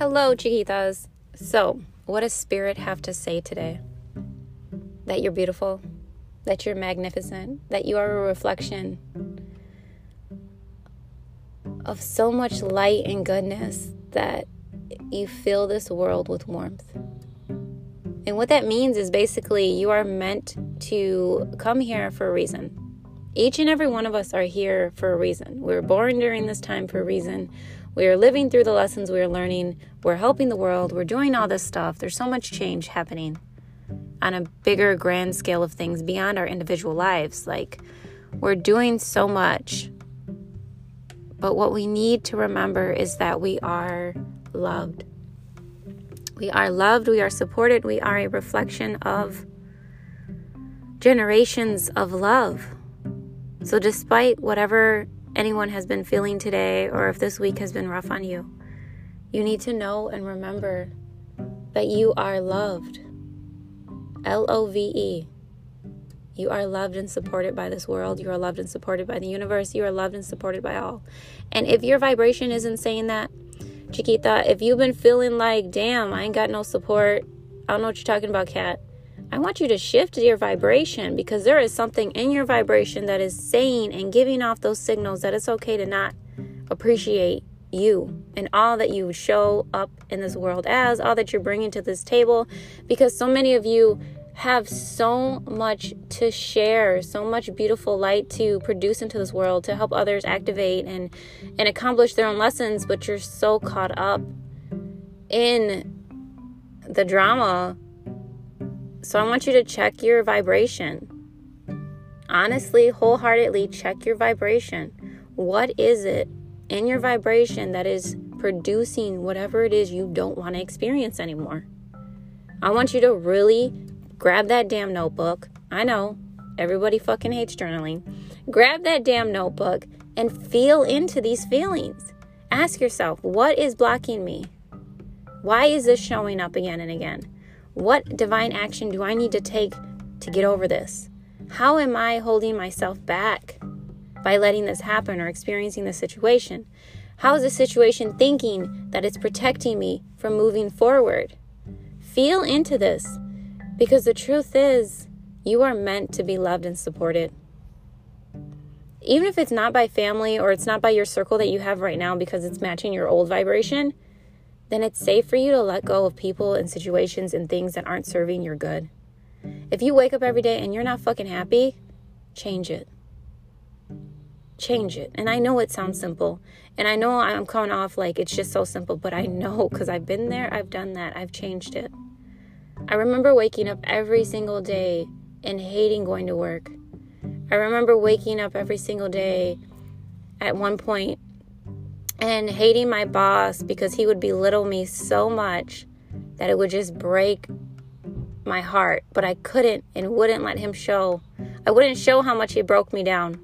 Hello, chiquitas. So, what does Spirit have to say today? That you're beautiful, that you're magnificent, that you are a reflection of so much light and goodness that you fill this world with warmth. And what that means is basically you are meant to come here for a reason. Each and every one of us are here for a reason. We were born during this time for a reason. We are living through the lessons we are learning. We're helping the world. We're doing all this stuff. There's so much change happening on a bigger, grand scale of things beyond our individual lives. Like, we're doing so much. But what we need to remember is that we are loved. We are loved, we are supported, we are a reflection of generations of love. So, despite whatever anyone has been feeling today, or if this week has been rough on you, you need to know and remember that you are loved. L O V E. You are loved and supported by this world. You are loved and supported by the universe. You are loved and supported by all. And if your vibration isn't saying that, Chiquita, if you've been feeling like, damn, I ain't got no support, I don't know what you're talking about, Cat. I want you to shift your vibration because there is something in your vibration that is saying and giving off those signals that it's okay to not appreciate you and all that you show up in this world as, all that you're bringing to this table. Because so many of you have so much to share, so much beautiful light to produce into this world to help others activate and and accomplish their own lessons, but you're so caught up in the drama. So I want you to check your vibration. Honestly, wholeheartedly check your vibration. What is it in your vibration that is producing whatever it is you don't want to experience anymore? I want you to really grab that damn notebook. I know everybody fucking hates journaling. Grab that damn notebook and feel into these feelings. Ask yourself, what is blocking me? Why is this showing up again and again? What divine action do I need to take to get over this? How am I holding myself back by letting this happen or experiencing the situation? How is the situation thinking that it's protecting me from moving forward? Feel into this because the truth is, you are meant to be loved and supported. Even if it's not by family or it's not by your circle that you have right now because it's matching your old vibration, then it's safe for you to let go of people and situations and things that aren't serving your good. If you wake up every day and you're not fucking happy, change it. Change it. And I know it sounds simple. And I know I'm coming off like it's just so simple, but I know because I've been there, I've done that, I've changed it. I remember waking up every single day and hating going to work. I remember waking up every single day at one point and hating my boss because he would belittle me so much that it would just break my heart. But I couldn't and wouldn't let him show. I wouldn't show how much he broke me down.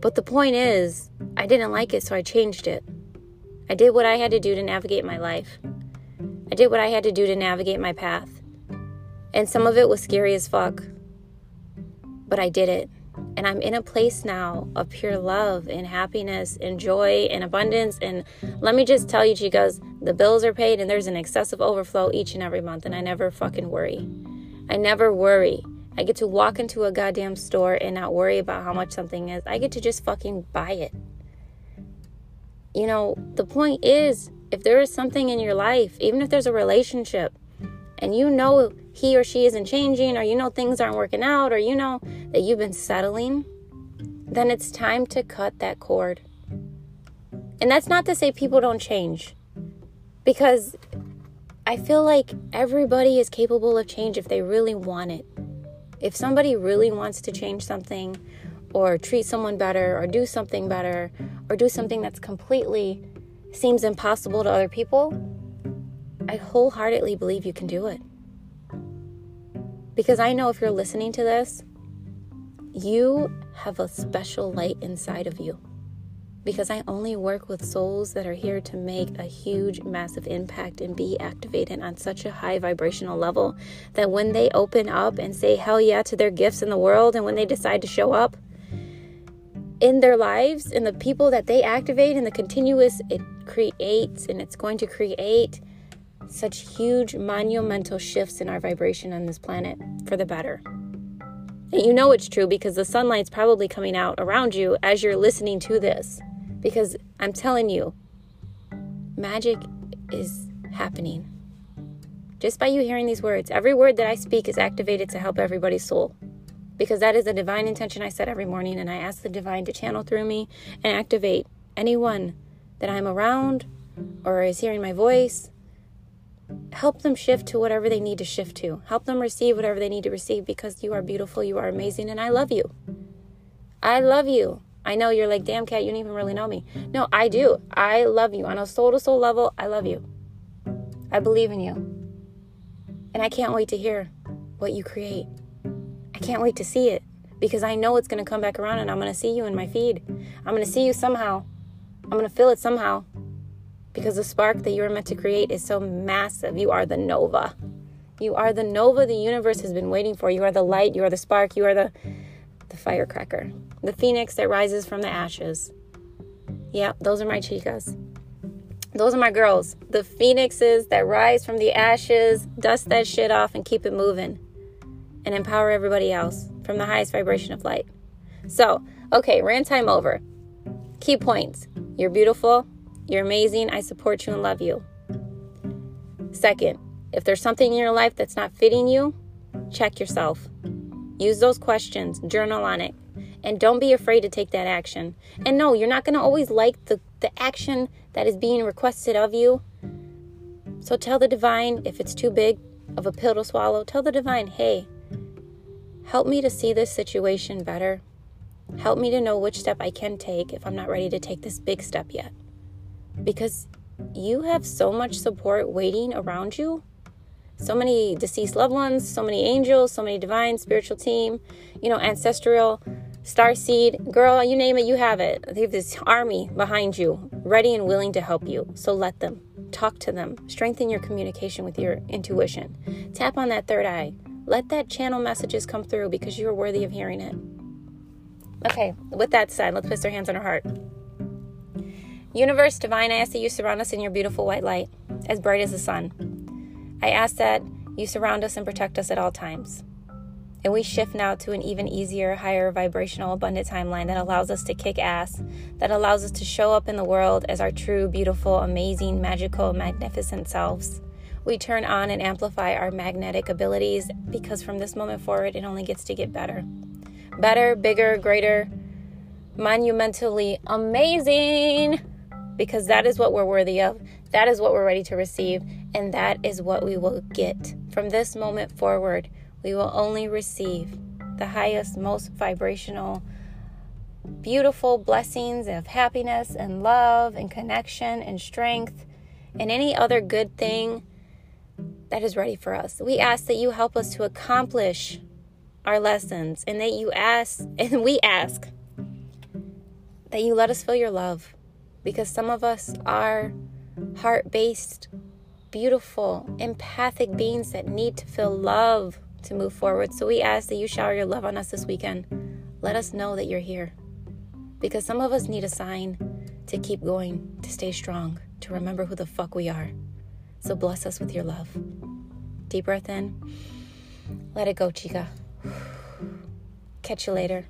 But the point is, I didn't like it, so I changed it. I did what I had to do to navigate my life. I did what I had to do to navigate my path. And some of it was scary as fuck. But I did it. And I'm in a place now of pure love and happiness and joy and abundance. And let me just tell you, chicas, the bills are paid and there's an excessive overflow each and every month. And I never fucking worry. I never worry. I get to walk into a goddamn store and not worry about how much something is. I get to just fucking buy it. You know, the point is if there is something in your life, even if there's a relationship, and you know he or she isn't changing, or you know things aren't working out, or you know that you've been settling, then it's time to cut that cord. And that's not to say people don't change, because I feel like everybody is capable of change if they really want it. If somebody really wants to change something, or treat someone better, or do something better, or do something that's completely seems impossible to other people, I wholeheartedly believe you can do it. Because I know if you're listening to this, you have a special light inside of you. Because I only work with souls that are here to make a huge, massive impact and be activated on such a high vibrational level that when they open up and say hell yeah to their gifts in the world and when they decide to show up, in their lives and the people that they activate and the continuous it creates and it's going to create such huge monumental shifts in our vibration on this planet for the better. And you know it's true because the sunlight's probably coming out around you as you're listening to this. Because I'm telling you, magic is happening. Just by you hearing these words, every word that I speak is activated to help everybody's soul. Because that is a divine intention I set every morning, and I ask the divine to channel through me and activate anyone that I'm around or is hearing my voice help them shift to whatever they need to shift to. Help them receive whatever they need to receive because you are beautiful, you are amazing, and I love you. I love you. I know you're like, damn, cat, you don't even really know me. No, I do. I love you. On a soul to soul level, I love you. I believe in you. And I can't wait to hear what you create. I can't wait to see it because I know it's going to come back around and I'm going to see you in my feed. I'm going to see you somehow. I'm going to feel it somehow because the spark that you are meant to create is so massive. You are the nova. You are the nova the universe has been waiting for. You are the light, you are the spark, you are the the firecracker. The phoenix that rises from the ashes. Yep, those are my chicas. Those are my girls. The phoenixes that rise from the ashes, dust that shit off and keep it moving. And empower everybody else from the highest vibration of light. So, okay, rant time over. Key points. You're beautiful. You're amazing. I support you and love you. Second, if there's something in your life that's not fitting you, check yourself. Use those questions, journal on it, and don't be afraid to take that action. And no, you're not going to always like the, the action that is being requested of you. So tell the divine if it's too big of a pill to swallow, tell the divine, hey, help me to see this situation better. Help me to know which step I can take if I'm not ready to take this big step yet because you have so much support waiting around you. So many deceased loved ones, so many angels, so many divine spiritual team, you know, ancestral, star seed, girl, you name it, you have it. They have this army behind you, ready and willing to help you. So let them talk to them, strengthen your communication with your intuition, tap on that third eye, let that channel messages come through because you are worthy of hearing it. Okay, with that said, let's place our hands on our heart. Universe, divine, I ask that you surround us in your beautiful white light, as bright as the sun. I ask that you surround us and protect us at all times. And we shift now to an even easier, higher vibrational, abundant timeline that allows us to kick ass, that allows us to show up in the world as our true, beautiful, amazing, magical, magnificent selves. We turn on and amplify our magnetic abilities because from this moment forward, it only gets to get better. Better, bigger, greater, monumentally amazing because that is what we're worthy of. That is what we're ready to receive. And that is what we will get. From this moment forward, we will only receive the highest, most vibrational, beautiful blessings of happiness and love and connection and strength and any other good thing that is ready for us. We ask that you help us to accomplish our lessons and that you ask, and we ask that you let us feel your love because some of us are heart based, beautiful, empathic beings that need to feel love to move forward. So we ask that you shower your love on us this weekend. Let us know that you're here because some of us need a sign to keep going, to stay strong, to remember who the fuck we are. So bless us with your love. Deep breath in. Let it go, chica. Catch you later.